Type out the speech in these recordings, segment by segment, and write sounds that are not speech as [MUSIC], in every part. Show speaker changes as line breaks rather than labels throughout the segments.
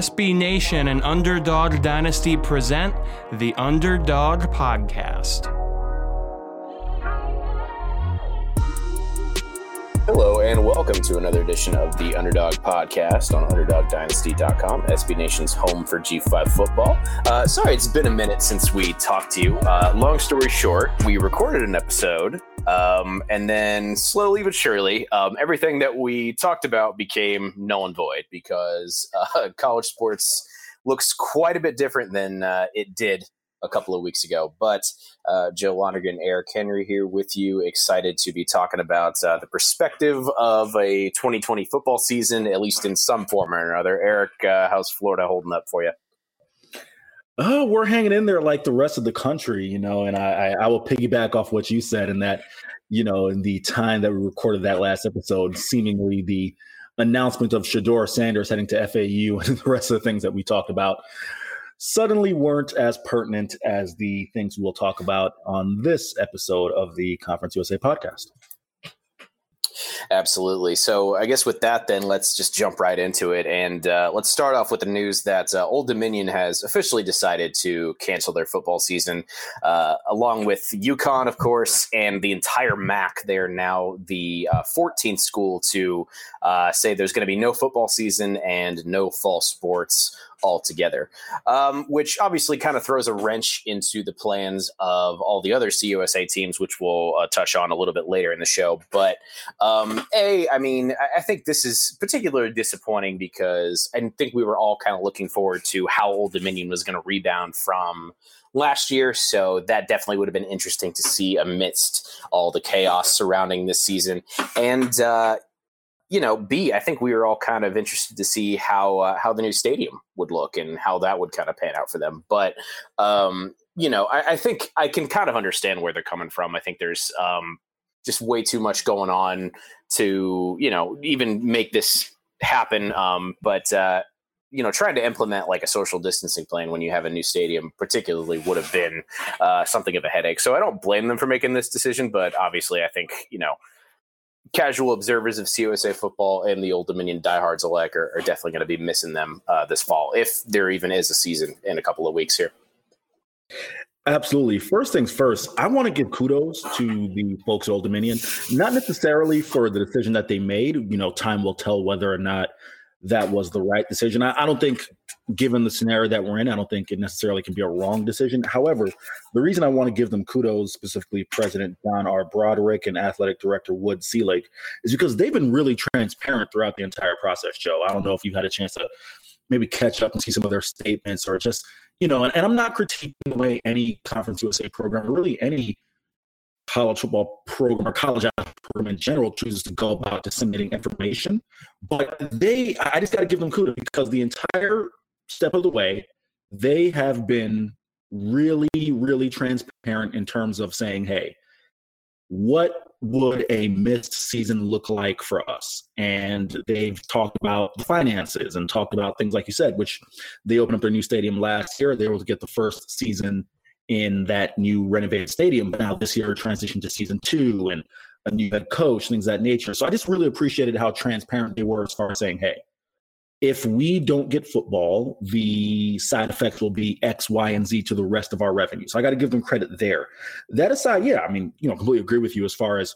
SB Nation and Underdog Dynasty present the Underdog Podcast.
Hello, and welcome to another edition of the Underdog Podcast on UnderdogDynasty.com, SB Nation's home for G5 football. Uh, sorry, it's been a minute since we talked to you. Uh, long story short, we recorded an episode, um, and then slowly but surely, um, everything that we talked about became null and void because [LAUGHS] uh, college sports looks quite a bit different than uh, it did a couple of weeks ago. But uh, Joe Lonergan, Eric Henry here with you. Excited to be talking about uh, the perspective of a 2020 football season, at least in some form or another. Eric, uh, how's Florida holding up for you?
Oh, we're hanging in there like the rest of the country, you know. And I, I, I will piggyback off what you said in that, you know, in the time that we recorded that last episode, seemingly the announcement of Shedeur Sanders heading to FAU [LAUGHS] and the rest of the things that we talked about suddenly weren't as pertinent as the things we'll talk about on this episode of the Conference USA podcast.
Absolutely. So, I guess with that, then let's just jump right into it. And uh, let's start off with the news that uh, Old Dominion has officially decided to cancel their football season, uh, along with UConn, of course, and the entire MAC. They are now the 14th uh, school to uh, say there's going to be no football season and no fall sports altogether, um, which obviously kind of throws a wrench into the plans of all the other CUSA teams, which we'll uh, touch on a little bit later in the show. But um, a, I mean, I think this is particularly disappointing because I think we were all kind of looking forward to how Old Dominion was going to rebound from last year. So that definitely would have been interesting to see amidst all the chaos surrounding this season. And, uh, you know, B, I think we were all kind of interested to see how uh, how the new stadium would look and how that would kind of pan out for them. But um, you know, I, I, think I can kind of understand where they're coming from. I think there's um, just way too much going on to you know even make this happen. Um, but uh, you know, trying to implement like a social distancing plan when you have a new stadium, particularly, would have been uh, something of a headache. So I don't blame them for making this decision, but obviously, I think you know casual observers of CUSA football and the Old Dominion diehards alike are, are definitely going to be missing them uh, this fall, if there even is a season in a couple of weeks here.
Absolutely. First things first, I want to give kudos to the folks at Old Dominion, not necessarily for the decision that they made. You know, time will tell whether or not that was the right decision. I, I, don't think, given the scenario that we're in, I don't think it necessarily can be a wrong decision. However, the reason I want to give them kudos, specifically President John R. Broderick and Athletic Director Wood Selig, is because they've been really transparent throughout the entire process, Joe. I don't know if you had a chance to maybe catch up and see some of their statements or just, you know, and, and I'm not critiquing the way any Conference USA program, really any college football program or college program in general chooses to go about disseminating information. But they, I just got to give them kudos because the entire step of the way, they have been really, really transparent in terms of saying, hey, what would a missed season look like for us? And they've talked about the finances and talked about things like you said, which they opened up their new stadium last year. They were able to get the first season in that new renovated stadium. But now this year, transition to season two and a new head coach, things that nature. So I just really appreciated how transparent they were as far as saying, hey, if we don't get football, the side effects will be X, Y, and Z to the rest of our revenue. So I got to give them credit there. That aside, yeah, I mean, you know, completely agree with you as far as,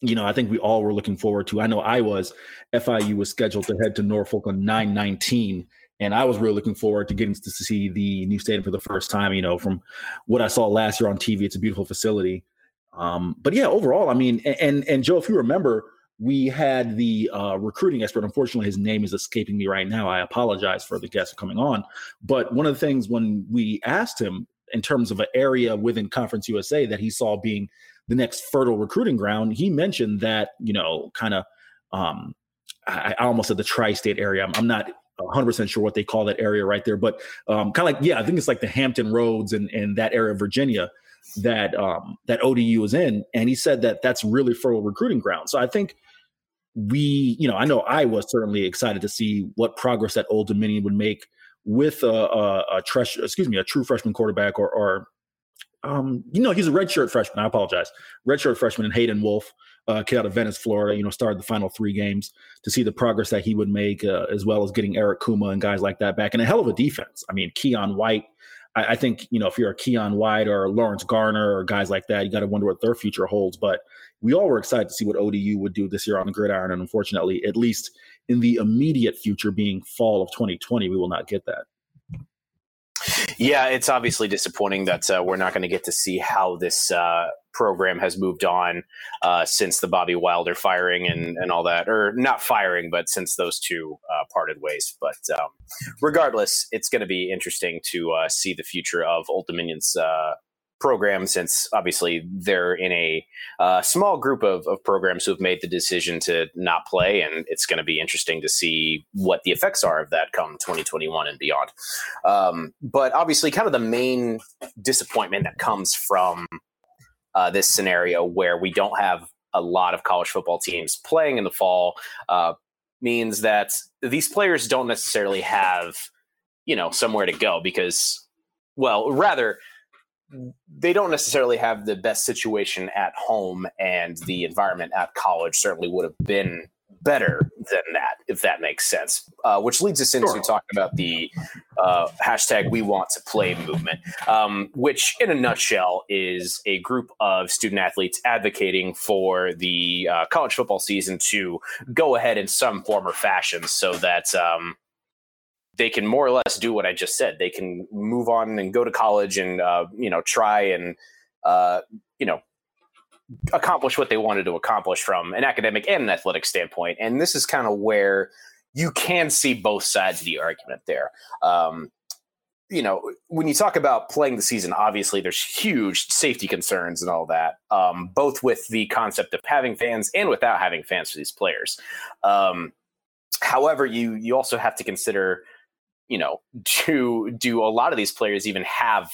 you know, I think we all were looking forward to. I know I was. FIU was scheduled to head to Norfolk on 919 and I was really looking forward to getting to see the new stadium for the first time. You know, from what I saw last year on TV, it's a beautiful facility. Um, but yeah, overall, I mean, and and Joe, if you remember, we had the uh, recruiting expert. Unfortunately, his name is escaping me right now. I apologize for the guest coming on. But one of the things when we asked him in terms of an area within Conference USA that he saw being the next fertile recruiting ground, he mentioned that you know, kind of. Um, I, almost said the tri-state area. I'm, I'm not 100% sure what they call that area right there, but um, kind of like, yeah, I think it's like the Hampton Roads and, and that area of Virginia that um, that ODU is in. And he said that that's really fertile recruiting ground. So I think we, you know, I know I was certainly excited to see what progress that Old Dominion would make with a, a, a tresh, excuse me, a true freshman quarterback or, or um, you know, he's a redshirt freshman. I apologize. Redshirt freshman and Hayden Wolff. Uh, kid out of Venice, Florida. You know, started the final three games to see the progress that he would make, uh, as well as getting Eric Kuma and guys like that back, and a hell of a defense. I mean, Keion White. I, I think you know if you're a Keion White or Lawrence Garner or guys like that, you got to wonder what their future holds. But we all were excited to see what ODU would do this year on the gridiron, and unfortunately, at least in the immediate future, being fall of 2020, we will not get that.
Yeah, it's obviously disappointing that uh, we're not going to get to see how this uh, program has moved on uh, since the Bobby Wilder firing and, and all that, or not firing, but since those two uh, parted ways. But um, regardless, it's going to be interesting to uh, see the future of Old Dominion's uh, program since obviously they're in a uh, small group of, of programs who have made the decision to not play and it's going to be interesting to see what the effects are of that come 2021 and beyond. Um, but obviously kind of the main disappointment that comes from uh, this scenario where we don't have a lot of college football teams playing in the fall uh, means that these players don't necessarily have you know somewhere to go because well rather they don't necessarily have the best situation at home, and the environment at college certainly would have been better than that, if that makes sense. Uh, which leads us into sure. talking about the uh, hashtag We Want to Play movement, um, which, in a nutshell, is a group of student athletes advocating for the uh, college football season to go ahead in some form or fashion, so that. Um, they can more or less do what I just said. They can move on and go to college and uh, you know try and uh, you know accomplish what they wanted to accomplish from an academic and an athletic standpoint. And this is kind of where you can see both sides of the argument there. Um, you know, when you talk about playing the season, obviously there's huge safety concerns and all that, um, both with the concept of having fans and without having fans for these players. Um, however, you you also have to consider you know, [LAUGHS] do do a lot of these players even have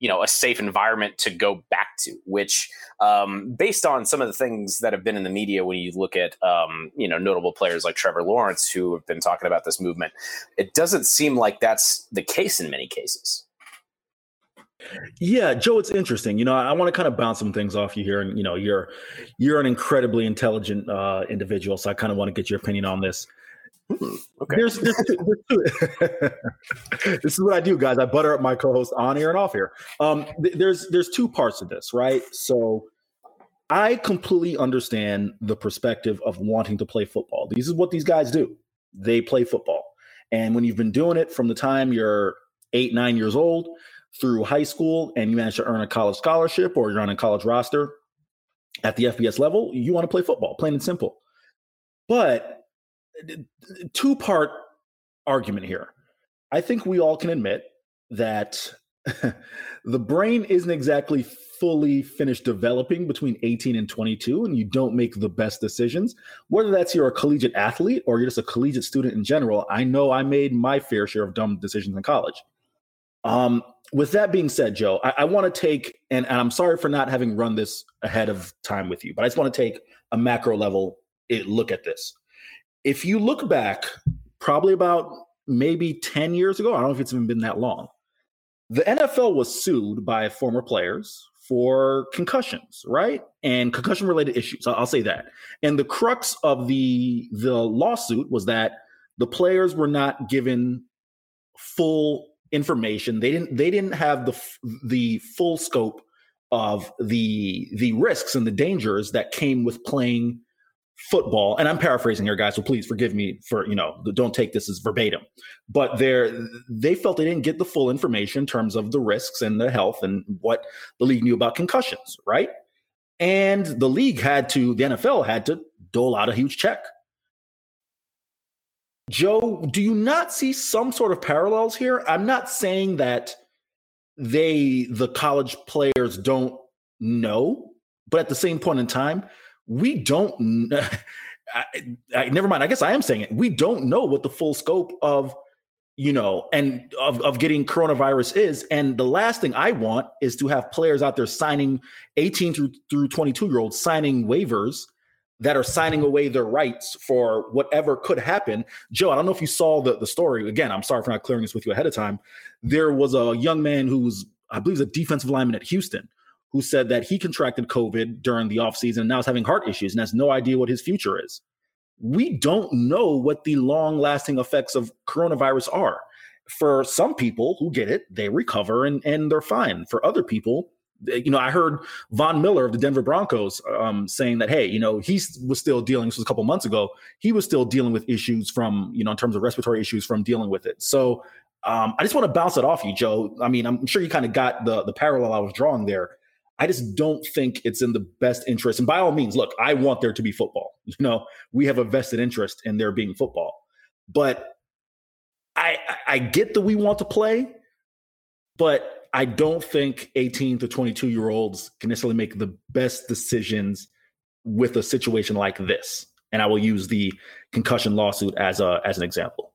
you know a safe environment to go back to which um, based on some of the things that have been in the media when you look at um, you know notable players like trevor lawrence who have been talking about this movement it doesn't seem like that's the case in many cases
yeah, Joe, it's interesting. You know, I want to kind of bounce some things off you here, and you know, you're you're an incredibly intelligent uh, individual, so I kind of want to get your opinion on this. Hmm, okay. There's, there's, there's [LAUGHS] this is what I do, guys. I butter up my co-host on air and off here. Um, th- there's there's two parts of this, right? So I completely understand the perspective of wanting to play football. This is what these guys do. They play football. And when you've been doing it from the time you're eight, nine years old through high school and you manage to earn a college scholarship or you're on a college roster at the FBS level, you want to play football, plain and simple. But two part argument here. I think we all can admit that [LAUGHS] the brain isn't exactly fully finished developing between 18 and 22 and you don't make the best decisions. Whether that's you're a collegiate athlete or you're just a collegiate student in general i know i made my fair share of dumb decisions in college. Um, with that being said joe i, I want to take and, and i'm sorry for not having run this ahead of time with you but i just want to take a macro level eh, look at this if you look back, probably about maybe 10 years ago, I don't know if it's even been that long, the NFL was sued by former players for concussions, right? And concussion related issues. I'll say that. And the crux of the the lawsuit was that the players were not given full information. They didn't they didn't have the the full scope of the the risks and the dangers that came with playing football and i'm paraphrasing here guys so please forgive me for you know don't take this as verbatim. But they they felt they didn't get the full information in terms of the risks and the health and what the league knew about concussions right? And the league had to the nfl had to dole out a huge check. Joe do you not see some sort of parallels here? I'm not saying that they the college players don't know but at the same point in time we don't [LAUGHS] I, I, never mind i guess i am saying it. We don't know what the full scope of you know and of, of getting coronavirus is and the last thing i want is to have players out there signing 18 through through 22 year olds signing waivers that are signing away their rights for whatever could happen. Joe i don't know if you saw the, the story again i'm sorry for not clearing this with you ahead of time. There was a young man who was i believe a defensive lineman at houston who said that he contracted COVID during the offseason and now is having heart issues and has no idea what his future is. We don't know what the long lasting effects of coronavirus are. For some people who get it, they recover and, and they're fine. For other people, you know, I heard Von Miller of the Denver Broncos um, saying that, hey, you know, he was still dealing. This was a couple months ago. He was still dealing with issues from, you know, in terms of respiratory issues from dealing with it. So um, I just want to bounce it off you, Joe. I mean, I'm sure you kind of got the the parallel I was drawing there. I just don't think it's in the best interest. And by all means, look, I want there to be football. [LAUGHS] You know, we have a vested interest in there being football. But I I get that we want to play, but I don't think 18 to 22 year olds can necessarily make the best decisions with a situation like this. And I will use the concussion lawsuit as a as an example.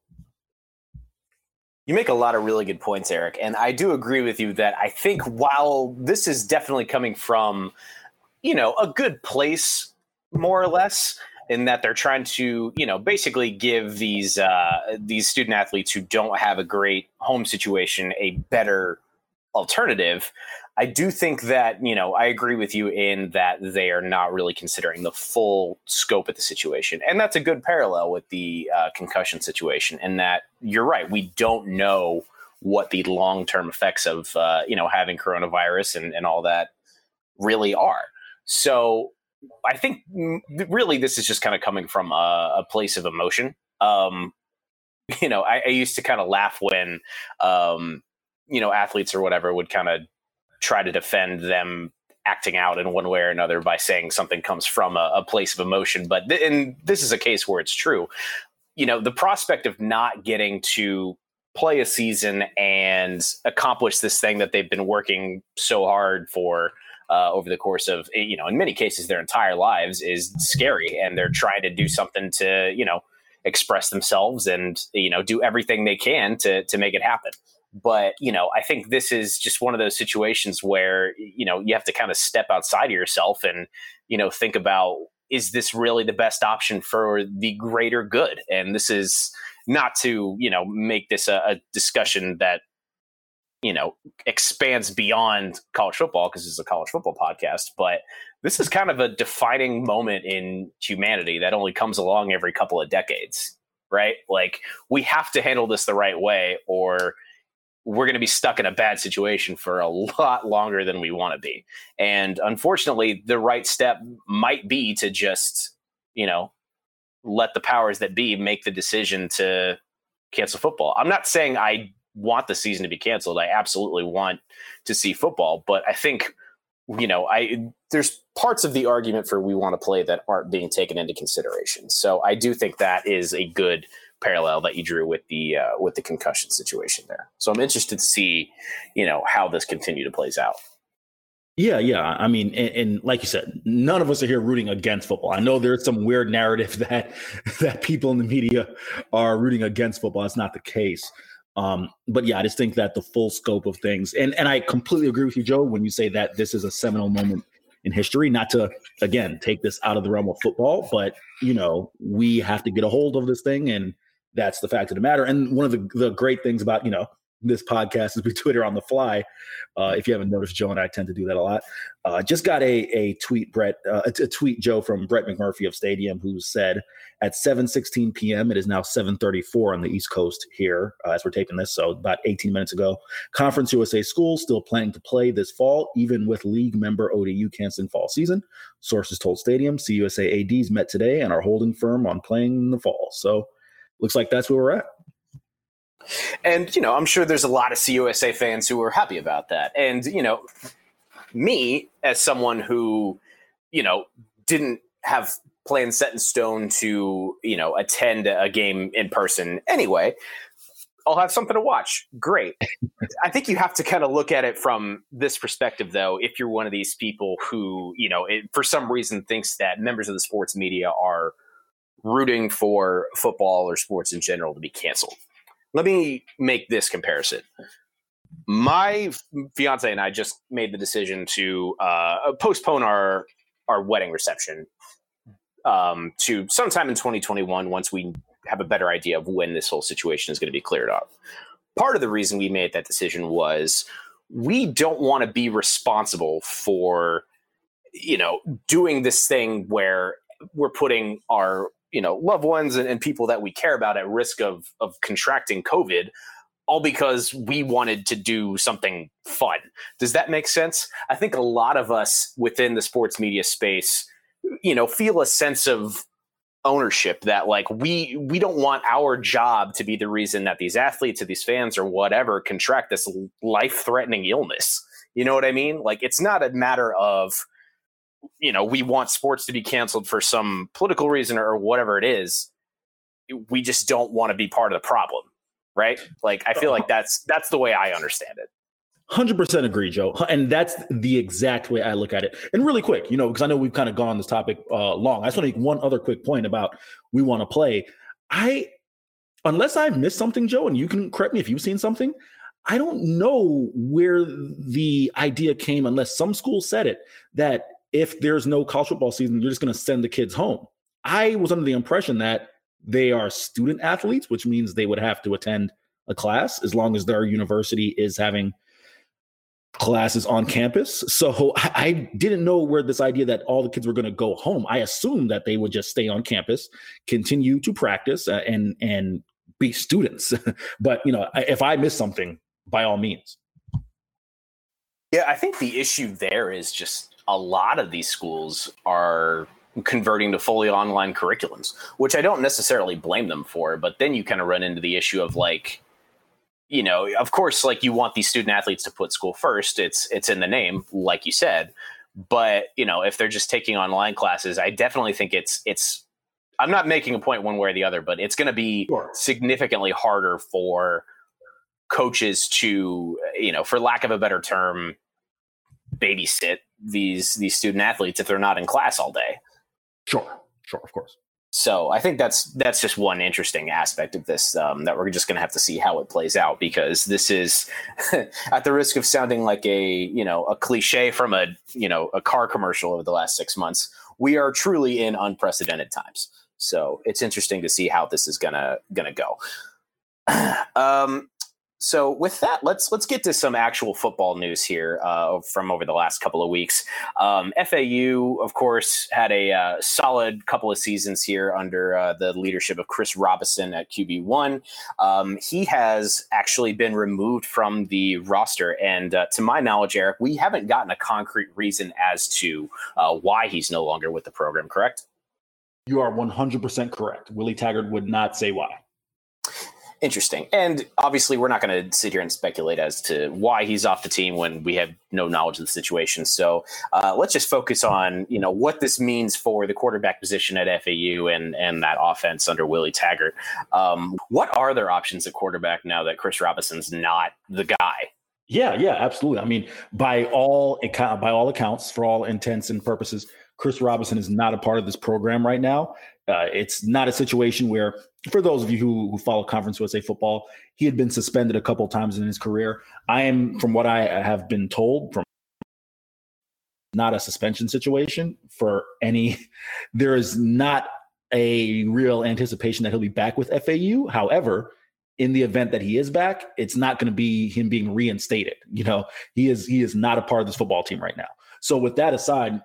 You make a lot of really good points, Eric. And I do agree with you that I think while this is definitely coming from, you know, a good place, more or less, in that they're trying to, you know, basically give these uh, these student athletes who don't have a great home situation a better alternative. I do think that, you know, I agree with you in that they are not really considering the full scope of the situation. And that's a good parallel with the uh, concussion situation, in that you're right. We don't know what the long term effects of, uh, you know, having coronavirus and, and all that really are. So I think really this is just kind of coming from a, a place of emotion. Um, you know, I, I, used to kind of laugh when, um, you know, athletes or whatever would kind of try to defend them acting out in one way or another by saying something comes from a, a place of emotion. But th- and this is a case where it's true. You know, the prospect of not getting to play a season and accomplish this thing that they've been working so hard for uh, over the course of you know in many cases their entire lives is scary and they're trying to do something to you know express themselves and you know do everything they can to to make it happen but you know i think this is just one of those situations where you know you have to kind of step outside of yourself and you know think about is this really the best option for the greater good? And this is not to you know make this a, a discussion that you know expands beyond college football because it's a college football podcast but this is kind of a defining moment in humanity that only comes along every couple of decades right? Like we have to handle this the right way or we're going to be stuck in a bad situation for a lot longer than we want to be. And unfortunately, the right step might be to just, you know, let the powers that be make the decision to cancel football. I'm not saying I want the season to be canceled. I absolutely want to see football, but I think you know, I there's parts of the argument for we want to play that aren't being taken into consideration. So I do think that is a good parallel that you drew with the uh, with the concussion situation there. So I'm interested to see, you know, how this continue to plays out.
Yeah, yeah. I mean, and, and, like you said, none of us are here rooting against football. I know there's some weird narrative [LAUGHS] that that people in the media are rooting against football. It's not the case. Um, but yeah, I just think that the full scope of things, and and I completely agree with you, Joe, when you say that this is a seminal moment in history. Not to again take this out of the realm of football, but you know we have to get a hold of this thing and that's the fact of the matter. And one of the, the great things about, you know, this podcast is we [LAUGHS] Twitter on the fly. Uh, if you haven't noticed, Joe and I tend to do that a lot. Uh, just got a a tweet, Brett, uh, a, tweet, Joe from Brett McMurphy of Stadium, who said at 7:16 p.m. It is now 7:34 on the East Coast here uh, as we're taping this, so about 18 minutes ago. Conference USA schools still planning to play this fall, even with league member ODU canceling fall season. Sources told Stadium CUSA ads met today and are holding firm on playing in the fall. So looks like that's where we're at.
And, you know, I'm sure there's a lot of CUSA fans who are happy about that. And, you know, me as someone who, you know, didn't have plans set in stone to, you know, attend a game in person anyway, I'll have something to watch. Great. [LAUGHS] I think you have to kind of look at it from this perspective, though. If you're one of these people who, you know, it, for some reason thinks that members of the sports media are rooting for football or sports in general to be canceled. Let me make this comparison. My fiance and I just made the decision to uh, postpone our our wedding reception um, to sometime in 2021 once we have a better idea of when this whole situation is going to be cleared up. Part of the reason we made that decision was we don't want to be responsible for you know doing this thing where we're putting our you know loved ones and, and people that we care about at risk of of contracting covid all because we wanted to do something fun. Does that make sense? I think a lot of us within the sports media space, you know, feel a sense of ownership that like we we don't want our job to be the reason that these athletes or these fans or whatever contract this life-threatening illness. You know what I mean? Like it's not a matter of you know, we want sports to be canceled for some political reason or whatever it is. We just don't want to be part of the problem right? Like I feel like that's that's the way I understand it.
100% agree, Joe. And that's the exact way I look at it. And really quick, you know, because I know we've kind of gone on this topic uh, long. I just want to make one other quick point about we want to play. I, unless I've missed something, Joe, and you can correct me if you've seen something, I don't know where the idea came, unless some school said it, that if there's no college football season, you're just going to send the kids home. I was under the impression that they are student athletes, which means they would have to attend a class as long as their university is having classes on campus. So I didn't know where this idea that all the kids were going to go home. I assumed that they would just stay on campus, continue to practice, uh, and and be students. [LAUGHS] but you know, if I miss something, by all means.
Yeah, I think the issue there is just a lot of these schools are converting to fully online curriculums, which I don't necessarily blame them for. But then you kind of run into the issue of like, you know, of course, like you want these student athletes to put school first. It's it's in the name, like you said. But you know, if they're just taking online classes, I definitely think it's it's. I'm not making a point one way or the other, but it's going to be sure. significantly harder for coaches to, you know, for lack of a better term, babysit these these student athletes if they're not in class all day.
Sure, sure, of course.
So I think that's that's just one interesting aspect of this um, that we're just going to have to see how it plays out because this is [LAUGHS] at the risk of sounding like a you know a cliche from a you know a car commercial over the last six months. We are truly in unprecedented times. So it's interesting to see how this is gonna gonna go. [CLEARS THROAT] um, so with that, let's let's get to some actual football news here uh, from over the last couple of weeks. Um, FAU, of course, had a uh, solid couple of seasons here under uh, the leadership of Chris Robison at QB one. Um, he has actually been removed from the roster, and uh, to my knowledge, Eric, we haven't gotten a concrete reason as to uh, why he's no longer with the program. Correct?
You are one hundred percent correct. Willie Taggart would not say why.
Interesting. And obviously, we're not going to sit here and speculate as to why he's off the team when we have no knowledge of the situation. So uh, let's just focus on you know what this means for the quarterback position at FAU and and that offense under Willie Taggart. Um, what are their options at quarterback now that Chris Robinson's not the guy?
Yeah, yeah, absolutely. I mean, by all by all accounts, for all intents and purposes, Chris Robinson is not a part of this program right now. Uh, it's not a situation where, for those of you who, who follow Conference USA football, he had been suspended a couple times in his career. I am, from what I have been told, from not a suspension situation for any. [LAUGHS] There is not a real anticipation that he'll be back with FAU. However, in the event that he is back, it's not going to be him being reinstated. You know, he is he is not a part of this football team right now. So with that aside,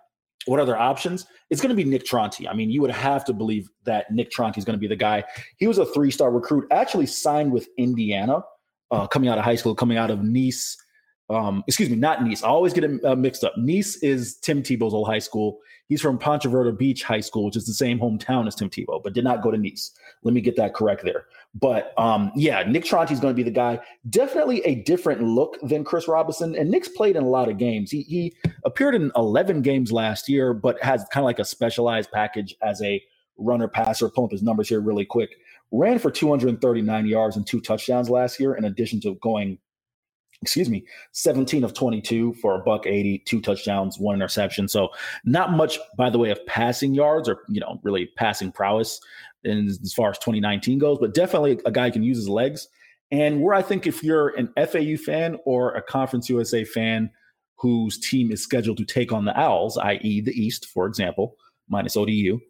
what other options? It's going to be Nick Tronti. I mean, you would have to believe that Nick Tronti is going to be the guy. He was a three star recruit, actually signed with Indiana, uh, coming out of high school, coming out of Nease. Um, excuse me, not Nease. I always get him uh, mixed up. Nease is Tim Tebow's old high school. He's from Ponte Vedra Beach High School, which is the same hometown as Tim Tebow, but did not go to Nease. Let me get that correct there. But um, yeah, Nick Tronti is going to be the guy. Definitely a different look than Chris Robinson. And Nick's played in a lot of games. He, he appeared in 11 games last year, but has kind of like a specialized package as a runner passer. Pull up his numbers here really quick. Ran for 239 yards and two touchdowns last year, in addition to going, excuse me, 17 of 22 for a buck 80, two touchdowns, one interception. So not much by the way of passing yards or you know really passing prowess in, as far as 2019 goes, but definitely a guy can use his legs. And where I think if you're an FAU fan or a Conference USA fan whose team is scheduled to take on the Owls, i.e., the East, for example, minus ODU,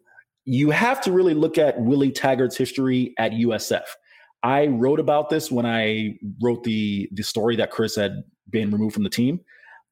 you have to really look at Willie Taggart's history at USF. I wrote about this when I wrote the the story that Chris had been removed from the team.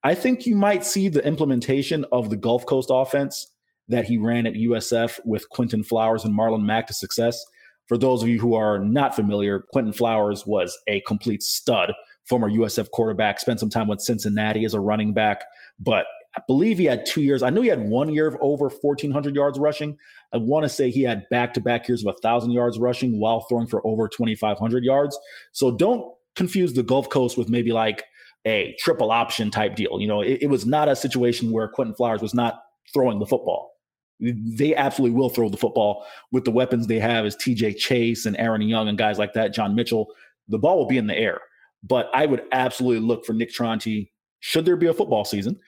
I think you might see the implementation of the Gulf Coast offense that he ran at USF with Quinton Flowers and Marlon Mack to success. For those of you who are not familiar, Quinton Flowers was a complete stud, former USF quarterback, spent some time with Cincinnati as a running back, but I believe he had two years. I knew he had one year of over 1,400 yards rushing. I want to say he had back to back years of 1,000 yards rushing while throwing for over 2,500 yards. So don't confuse the Gulf Coast with maybe like a triple option type deal. You know, it, it was not a situation where Quinton Flowers was not throwing the football. They absolutely will throw the football with the weapons they have as TJ Chase and Aaron Young and guys like that, John Mitchell. The ball will be in the air. But I would absolutely look for Nick Tronti, should there be a football season,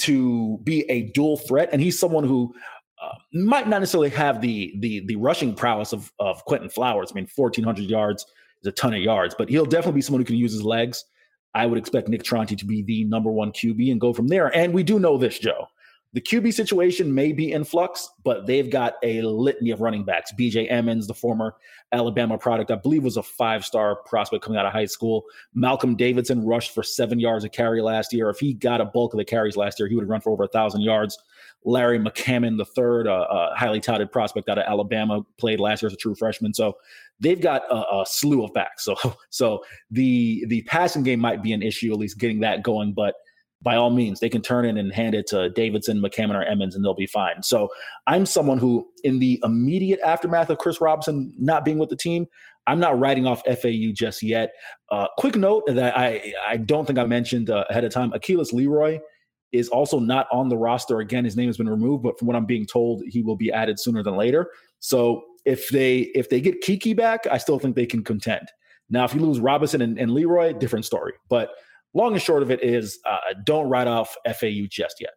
to be a dual threat. And he's someone who uh, might not necessarily have the the the rushing prowess of of Quinton Flowers. I mean, 1,400 yards is a ton of yards, but he'll definitely be someone who can use his legs. I would expect Nick Tronti to be the number one QB and go from there. And we do know this, Joe. The QB situation may be in flux, but they've got a litany of running backs. BJ Emmons, the former Alabama product, I believe was a five star prospect coming out of high school. Malcolm Davidson rushed for seven yards a carry last year. If he got a bulk of the carries last year, he would have run for over a thousand yards. Larry McCammon, the third, a, a highly touted prospect out of Alabama, played last year as a true freshman. So they've got a, a, slew of backs. [LAUGHS] So so the the passing game might be an issue, at least getting that going. But by all means, they can turn it and hand it to Davidson, McCammon, or Emmons, and they'll be fine. So I'm someone who, in the immediate aftermath of Chris Robinson not being with the team, I'm not writing off FAU just yet. Uh, quick note that I I don't think I mentioned uh, ahead of time: Achilles Leroy is also not on the roster. Again, his name has been removed, but from what I'm being told, he will be added sooner than later. So if they if they get Kiki back, I still think they can contend. Now, if you lose Robinson and, and Leroy, different story. But long and short of it is, uh, don't write off FAU just yet.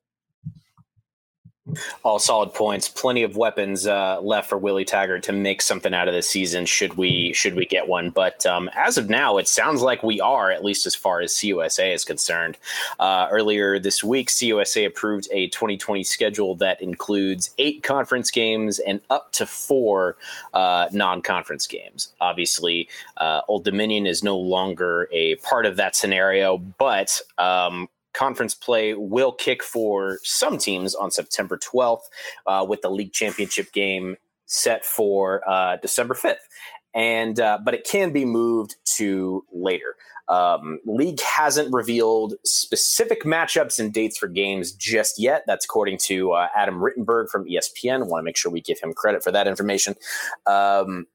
All solid points. Plenty of weapons uh, left for Willie Taggart to make something out of this season. Should we should we get one? But um, as of now, it sounds like we are at least as far as CUSA is concerned. Uh, earlier this week, CUSA approved a 2020 schedule that includes eight conference games and up to four uh, non-conference games. Obviously, uh, Old Dominion is no longer a part of that scenario, but um, conference play will kick for some teams on September 12th, uh, with the league championship game set for uh, December 5th. And uh, but it can be moved to later. Um, league hasn't revealed specific matchups and dates for games just yet. That's according to uh, Adam Rittenberg from ESPN. Want to make sure we give him credit for that information. Um,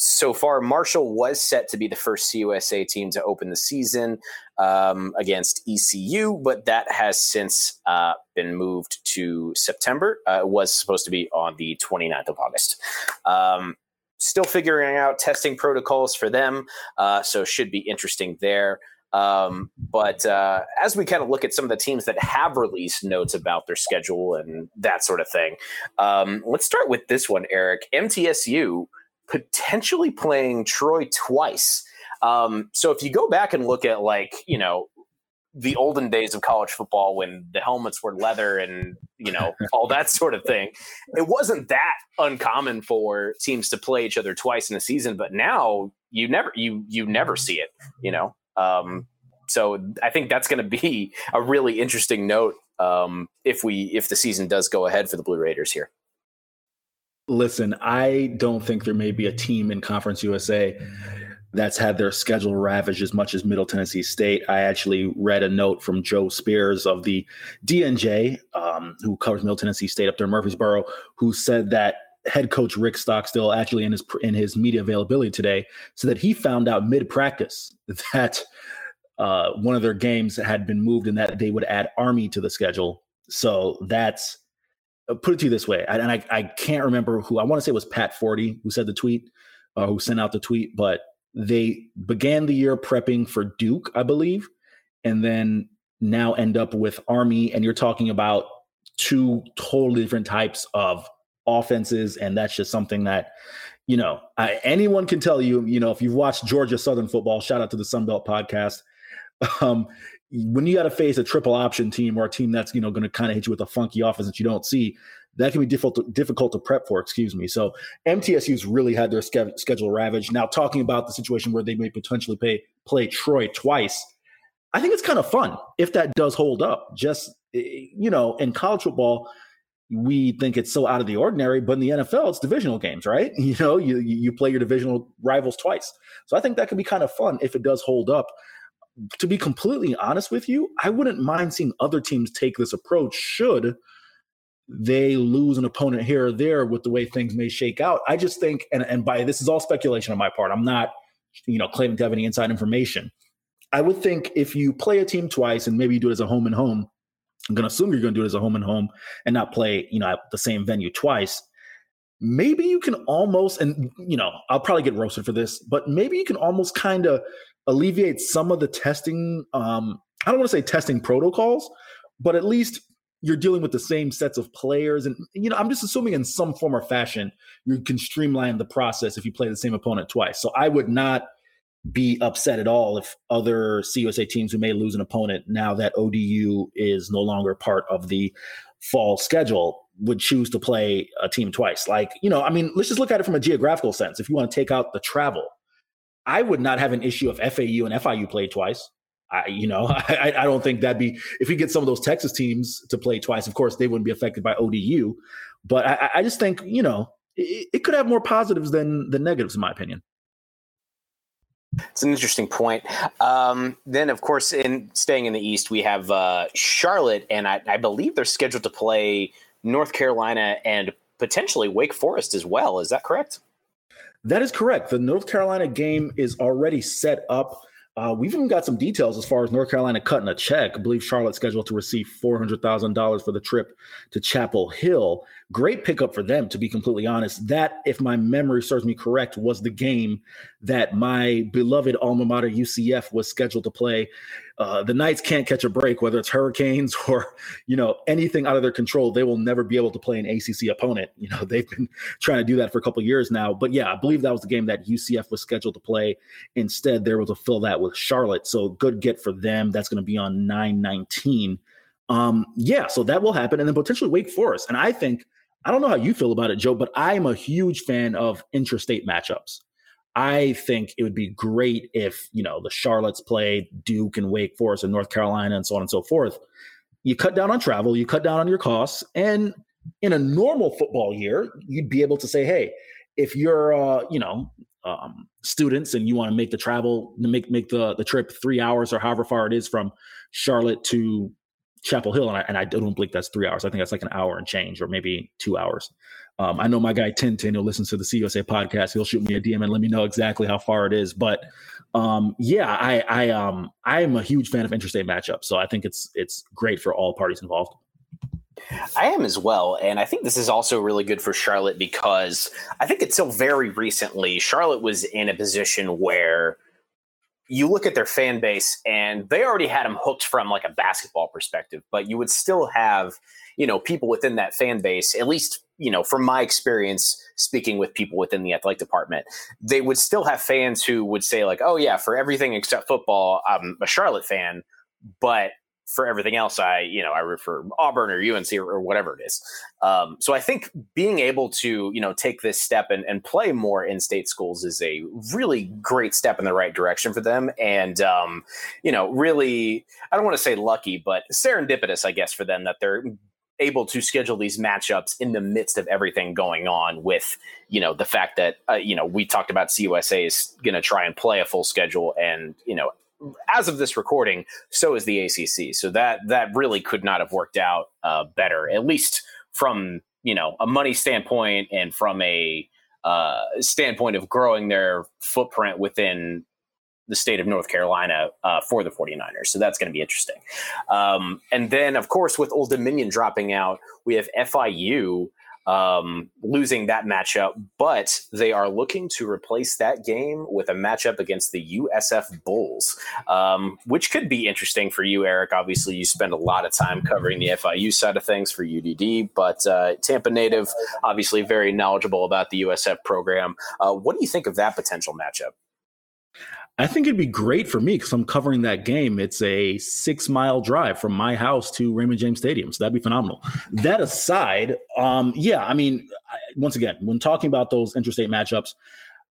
so far, Marshall was set to be the first CUSA team to open the season um, against ECU, but that has since uh, been moved to September. Uh, it was supposed to be on the 29th of August. Um, still figuring out testing protocols for them, uh, so should be interesting there. Um, but uh, as we kind of look at some of the teams that have released notes about their schedule and that sort of thing, um, let's start with this one, Eric. MTSU potentially playing Troy twice. Um, so if you go back and look at like you know the olden days of college football when the helmets were leather and you know [LAUGHS] all that sort of thing it wasn't that uncommon for teams to play each other twice in a season but now you never you you never see it you know um, so i think that's going to be a really interesting note um, if we if the season does go ahead for the blue raiders here
Listen, I don't think there may be a team in Conference USA that's had their schedule ravaged as much as Middle Tennessee State. I actually read a note from Joe Spears of the DNJ, um, who covers Middle Tennessee State up there in Murfreesboro, who said that head coach Rick Stockstill actually in his in his media availability today said that he found out mid practice [LAUGHS] that uh, one of their games had been moved and that they would add Army to the schedule. So that's put it to you this way, and I, I can't remember who I want to say it was Pat Forde who said the tweet, uh, who sent out the tweet, but they began the year prepping for Duke, I believe, and then now end up with Army, and you're talking about two totally different types of offenses, and that's just something that you know I, anyone can tell you. You know, if you've watched Georgia Southern football, shout out to the Sun Belt podcast. [LAUGHS] Um, when you got to face a triple option team or a team that's you know going to kind of hit you with a funky offense that you don't see, that can be difficult to, difficult to prep for. Excuse me. So MTSU's really had their ske- schedule ravaged. Now talking about the situation where they may potentially pay play Troy twice, I think it's kind of fun if that does hold up. Just eh, you know, in college football, we think it's so out of the ordinary, but in the NFL, it's divisional games, right? [LAUGHS] You know, you you play your divisional rivals twice. So I think that could be kind of fun if it does hold up. To be completely honest with you, I wouldn't mind seeing other teams take this approach should they lose an opponent here or there with the way things may shake out. I just think, and, and by this is all speculation on my part, I'm not, you know, claiming to have any inside information. I would think if you play a team twice and maybe you do it as a home and home, I'm going to assume you're going to do it as a home and home and not play, you know, at the same venue twice. Maybe you can almost, and you know, I'll probably get roasted for this, but maybe you can almost kind of alleviate some of the testing. Um, I don't want to say testing protocols, but at least you're dealing with the same sets of players, and you know, I'm just assuming in some form or fashion you can streamline the process if you play the same opponent twice. So I would not be upset at all if other CUSA teams who may lose an opponent now that ODU is no longer part of the fall schedule would choose to play a team twice. Like, you know, I mean, let's just look at it from a geographical sense. If you want to take out the travel, I would not have an issue if FAU and FIU played twice. I, you know, [LAUGHS] I, I don't think that'd be if we get some of those Texas teams to play twice. Of course, they wouldn't be affected by ODU, but I, I just think you know it, it could have more positives than the negatives, in my opinion.
It's an interesting point. Um, then, of course, in staying in the East, we have uh, Charlotte, and I, I, believe they're scheduled to play North Carolina and potentially Wake Forest as well. Is that correct?
That is correct. The North Carolina game is already set up. Uh, we've even got some details as far as North Carolina cutting a check. I believe Charlotte's scheduled to receive $400,000 for the trip to Chapel Hill. Great pickup for them, to be completely honest. That, if my memory serves me correct, was the game that my beloved alma mater UCF was scheduled to play. Uh, the Knights can't catch a break, whether it's hurricanes [LAUGHS] or you know anything out of their control. They will never be able to play an ACC opponent. You know [LAUGHS] they've been trying to do that for a couple years now. But yeah, I believe that was the game that UCF was scheduled to play. Instead, they were able to fill that with Charlotte. So good get for them. That's going to be on nine nineteen. Um, yeah, so that will happen, and then potentially Wake Forest. And I think I don't know how you feel about it, Joe, but I'm a huge fan of interstate matchups. I think it would be great if, you know, the Charlottes play Duke and Wake Forest and North Carolina and so on and so forth. You cut down on travel, you cut down on your costs, and in a normal football year, you'd be able to say, hey, if you're, uh, you know, um, students and you want to make the travel, make make the the trip three hours or however far it is from Charlotte to Chapel Hill, and I, and I don't believe that's three hours. I think that's like an hour and change, or maybe two hours. Um, I know my guy Tintin, who listens to the CUSA podcast, he'll shoot me a DM and let me know exactly how far it is. But um, yeah, I I um I am a huge fan of interstate matchups, so I think it's it's great for all parties involved.
I am as well. And I think this is also really good for Charlotte because I think until very recently, Charlotte was in a position where you look at their fan base and they already had them hooked from like a basketball perspective, but you would still have, you know, people within that fan base, at least, you know, from my experience speaking with people within the athletic department, they would still have fans who would say, like, oh, yeah, for everything except football, I'm a Charlotte fan. But for everything else, I you know I root for Auburn or UNC or, or whatever it is. Um, so I think being able to you know take this step and, and play more in-state schools is a really great step in the right direction for them, and um, you know really I don't want to say lucky, but serendipitous, I guess, for them that they're able to schedule these matchups in the midst of everything going on with you know the fact that uh, you know we talked about CUSA is going to try and play a full schedule and you know as of this recording, so is the ACC. So that that really could not have worked out uh, better, at least from you know a money standpoint and from a uh, standpoint of growing their footprint within the state of North Carolina uh, for the 49ers. So that's going to be interesting. Um, and then, of course, with Old Dominion dropping out, we have FIU um, losing that matchup, but they are looking to replace that game with a matchup against the USF Bulls, um, which could be interesting for you, Eric. Obviously, you spend a lot of time covering the FIU side of things for UDD, but uh, Tampa native, obviously very knowledgeable about the USF program. Uh, what do you think of that potential matchup?
I think it'd be great for me because I'm covering that game. It's a six mile drive from my house to Raymond James Stadium. So that'd be phenomenal. That aside, um, yeah, I mean, once again, when talking about those interstate matchups,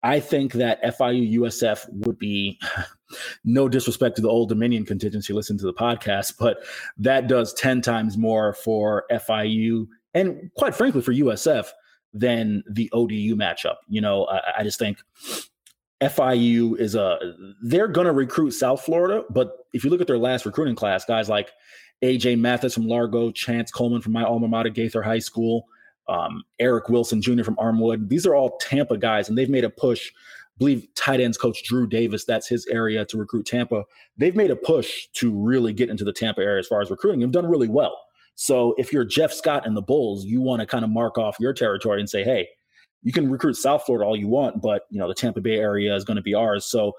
I think that FIU USF would be [LAUGHS] no disrespect to the Old Dominion contingency. Listen to the podcast, but that does ten times more for FIU and quite frankly for USF than the ODU matchup. You know, I, I just think FIU is a they're to recruit South Florida, but if you look at their last recruiting class, guys like AJ Mathis from Largo, Chance Coleman from my alma mater, Gaither High School, um, Eric Wilson Jr. from Armwood. These are all Tampa guys, and they've made a push. I believe tight ends coach Drew Davis, that's his area to recruit Tampa. They've made a push to really get into the Tampa area as far as recruiting. They've done really well. So if you're Jeff Scott and the Bulls, you want to kind of mark off your territory and say, hey, you can recruit South Florida all you want, but you know the Tampa Bay area is going to be ours. So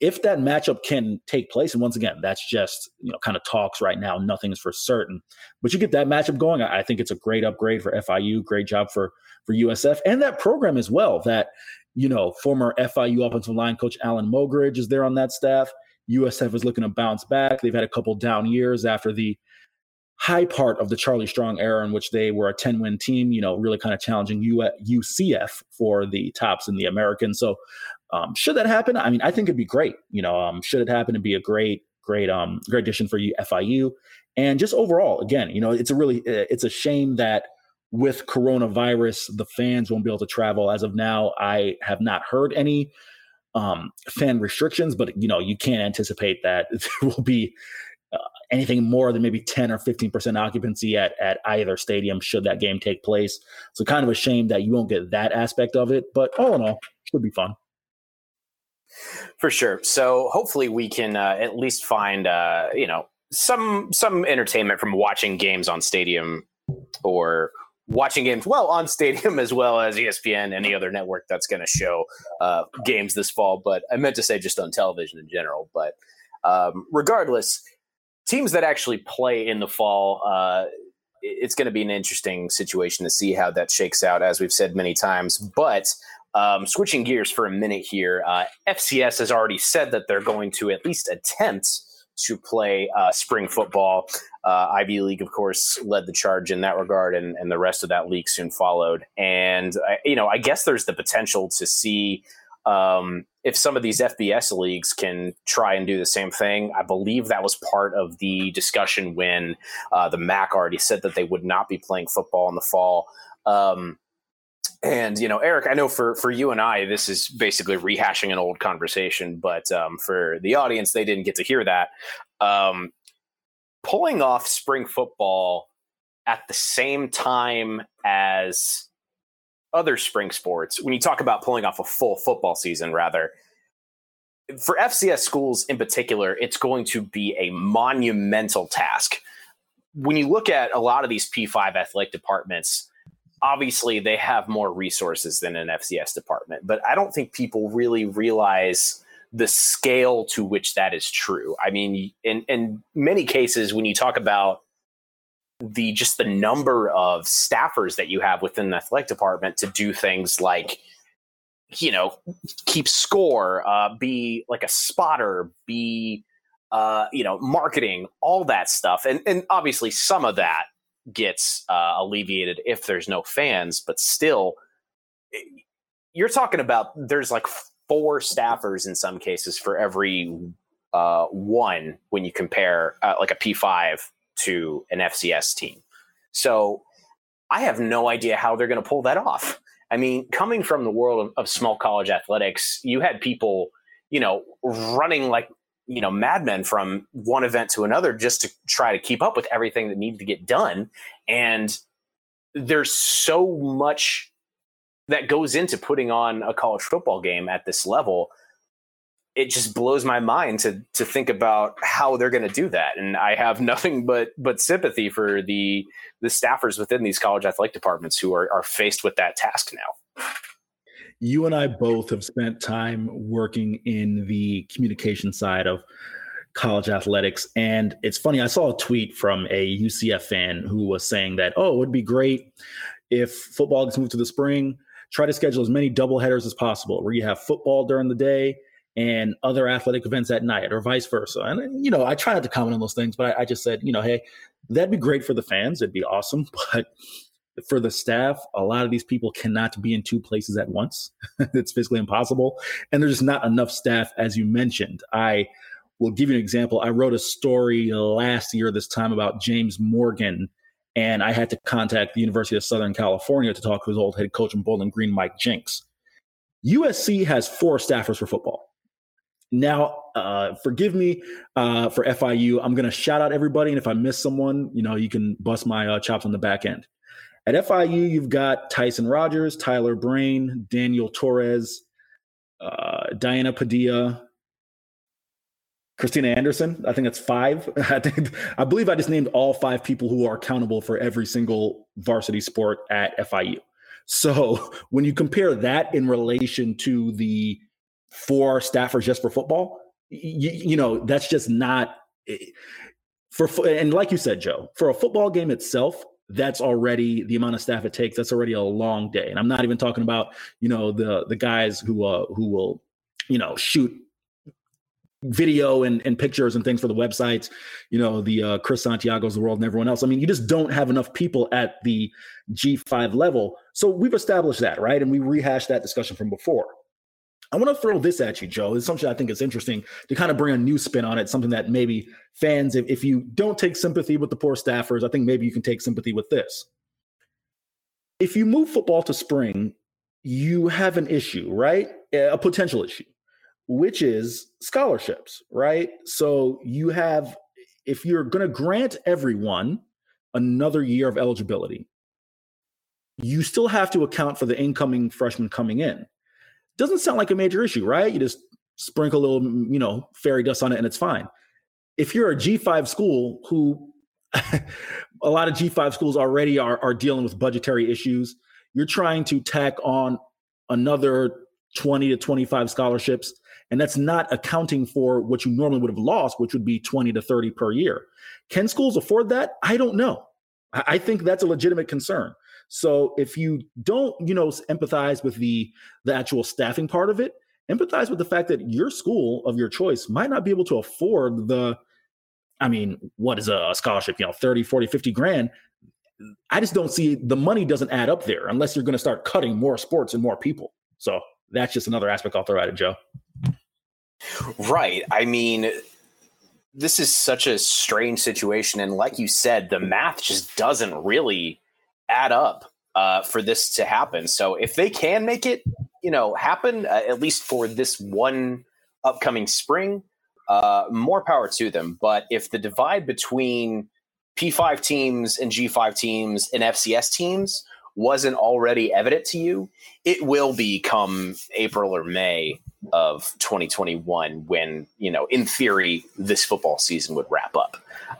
if that matchup can take place, and once again, that's just you know kind of talks right now, nothing's for certain. But you get that matchup going, I think it's a great upgrade for FIU, great job for for USF and that program as well. That you know former FIU offensive line coach Alan Mogridge is there on that staff. USF is looking to bounce back. They've had a couple down years after the high part of the Charlie Strong era in which they were a 10 win team, you know, really kind of challenging UCF for the tops in the American. So um, should that happen? I mean, I think it'd be great. You know, um, should it happen to be a great, great, um, great addition for FIU, and just overall, again, you know, it's a really, it's a shame that with coronavirus, the fans won't be able to travel. As of now, I have not heard any um, fan restrictions, but you know, you can't anticipate that [LAUGHS] there will be anything more than maybe 10 or 15% occupancy at, at either stadium should that game take place. So kind of a shame that you won't get that aspect of it, but all in all, should be fun.
For sure. So hopefully we can uh, at least find uh, you know some some entertainment from watching games on Stadium or watching games well on Stadium [LAUGHS] as well as ESPN, any other network that's going to show uh, games this fall. But I meant to say just on television in general. But um, regardless, teams that actually play in the fall. Uh, it's going to be an interesting situation to see how that shakes out, as we've said many times. But um, switching gears for a minute here, uh, FCS has already said that they're going to at least attempt to play uh, spring football. Uh, Ivy League, of course, led the charge in that regard, and, and the rest of that league soon followed. And you know, I guess there's the potential to see um, if some of these FBS leagues can try and do the same thing. I believe that was part of the discussion when uh, the MAC already said that they would not be playing football in the fall. Um, and you know, Eric, I know for for you and I, this is basically rehashing an old conversation, but um, for the audience, they didn't get to hear that. Um, pulling off spring football at the same time as other spring sports, when you talk about pulling off a full football season, rather, for FCS schools in particular, it's going to be a monumental task. When you look at a lot of these P5 athletic departments, obviously they have more resources than an FCS department, but I don't think people really realize the scale to which that is true. I mean, in, in many cases, when you talk about the just the number of staffers that you have within the athletic department to do things like you know keep score uh, be like a spotter be uh, you know marketing all that stuff. And and obviously some of that gets uh, alleviated if there's no fans, but still, eh, you're talking about there's like four staffers in some cases for every uh, one when you compare uh, like a P5 to an FCS team. So I have no idea how they're going to pull that off. I mean, coming from the world of, small college athletics, you had people, you know, running like you know madmen from one event to another just to try to keep up with everything that needed to get done and there's so much that goes into putting on a college football game at this level it just blows my mind to to think about how they're going to do that and i have [LAUGHS] nothing but but sympathy for the the staffers within these college athletic departments who are, are faced with that task now
you and I both have spent time working in the communication side of college athletics. And it's funny, I saw a tweet from a UCF fan who was saying that, oh, it would be great if football gets moved to the spring. Try to schedule as many double headers as possible where you have football during the day and other athletic events at night or vice versa. And, you know, I not to comment on those things, but I, I just said, you know, hey, that'd be great for the fans. It'd be awesome. [LAUGHS] But for the staff, a lot of these people cannot be in two places at once. [LAUGHS] it's physically impossible. And there's just not enough staff, as you mentioned. I will give you an example. I wrote a story last year, this time, about James Morgan, and I had to contact the University of Southern California to talk to his old head coach in Bowling Green, Mike Jinks. USC has four staffers for football. Now, uh, forgive me uh, for FIU. I'm going to shout out everybody, and if I miss someone, you know, you can bust my uh, chops on the back end. At FIU, you've got Tyson Rogers, Tyler Brain, Daniel Torres, uh, Diana Padilla, Christina Anderson. I think that's five. [LAUGHS] I think I believe I just named all five people who are accountable for every single varsity sport at FIU. So [LAUGHS] when you compare that in relation to the four staffers just for football, you, you know that's just not eh, for. And like you said, Joe, for a football game itself, that's already the amount of staff it takes. That's already a long day, and I'm not even talking about you know the the guys who uh, who will you know shoot video and, and pictures and things for the websites, you know, the uh, Chris Santiago's the world and everyone else. I mean, you just don't have enough people at the G5 level. So we've established that, right? And we rehashed that discussion from before. I want to throw this at you, Joe. It's something I think is interesting to kind of bring a new spin on it, something that maybe fans, if, if you don't take sympathy with the poor staffers, I think maybe you can take sympathy with this. If you move football to spring, you have an issue, right? A potential issue, which is scholarships, right? So you have, if you're going to grant everyone another year of eligibility, you still have to account for the incoming freshmen coming in doesn't sound like a major issue, right? You just sprinkle a little, you know, fairy dust on it and it's fine. If you're a G5 school who [LAUGHS] a lot of G5 schools already are, are dealing with budgetary issues, you're trying to tack on another 20 to 25 scholarships. And that's not accounting for what you normally would have lost, which would be 20 to 30 per year. Can schools afford that? I don't know. I think that's a legitimate concern. So if you don't, you know, empathize with the the actual staffing part of it, empathize with the fact that your school of your choice might not be able to afford the I mean, what is a scholarship, you know, 30, 40, 50 grand? I just don't see the money doesn't add up there unless you're going to start cutting more sports and more people. So that's just another aspect I'll throw at it, Joe.
Right. I mean, this is such a strange situation. And like you said, the math just doesn't really add up uh, for this to happen. So if they can make it, you know, happen uh, at least for this one upcoming spring, uh, more power to them. But if the divide between P5 teams and G5 teams and FCS teams wasn't already evident to you, it will be come April or May of 2021 when, you know, in theory, this football season would wrap up.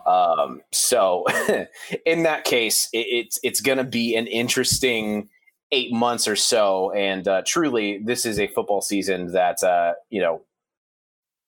Um, so [LAUGHS] in that case, it, it's, it's going to be an interesting eight months or so. And uh, truly, this is a football season that, uh, you know,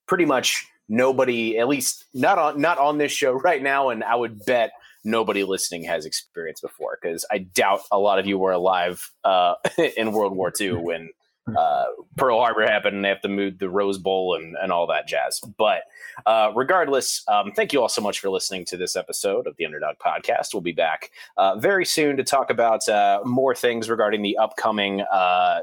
pretty much nobody, at least not on, not on this show [LAUGHS] right now. And I would bet nobody listening has experienced before because I doubt a lot of you were alive uh, [LAUGHS] in World War II [LAUGHS] when uh, Pearl Harbor happened and they have to move the Rose Bowl and, and all that jazz. But uh, regardless, um, thank you all so much for listening to this episode of the Underdog Podcast. We'll be back uh, very soon to talk about uh, more things regarding the upcoming uh,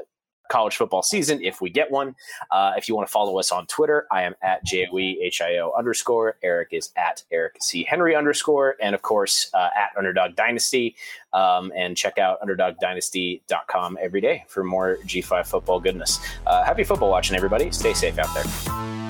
college football season if we get one. Uh, if you want to follow us on Twitter, I am at J-O-E-H-I-O underscore. Eric is at Eric C. Henry underscore. And of course, uh, at Underdog Dynasty. Um, and check out UnderdogDynasty.com every day for more G5 football goodness. Uh, happy football watching, everybody. Stay safe out there.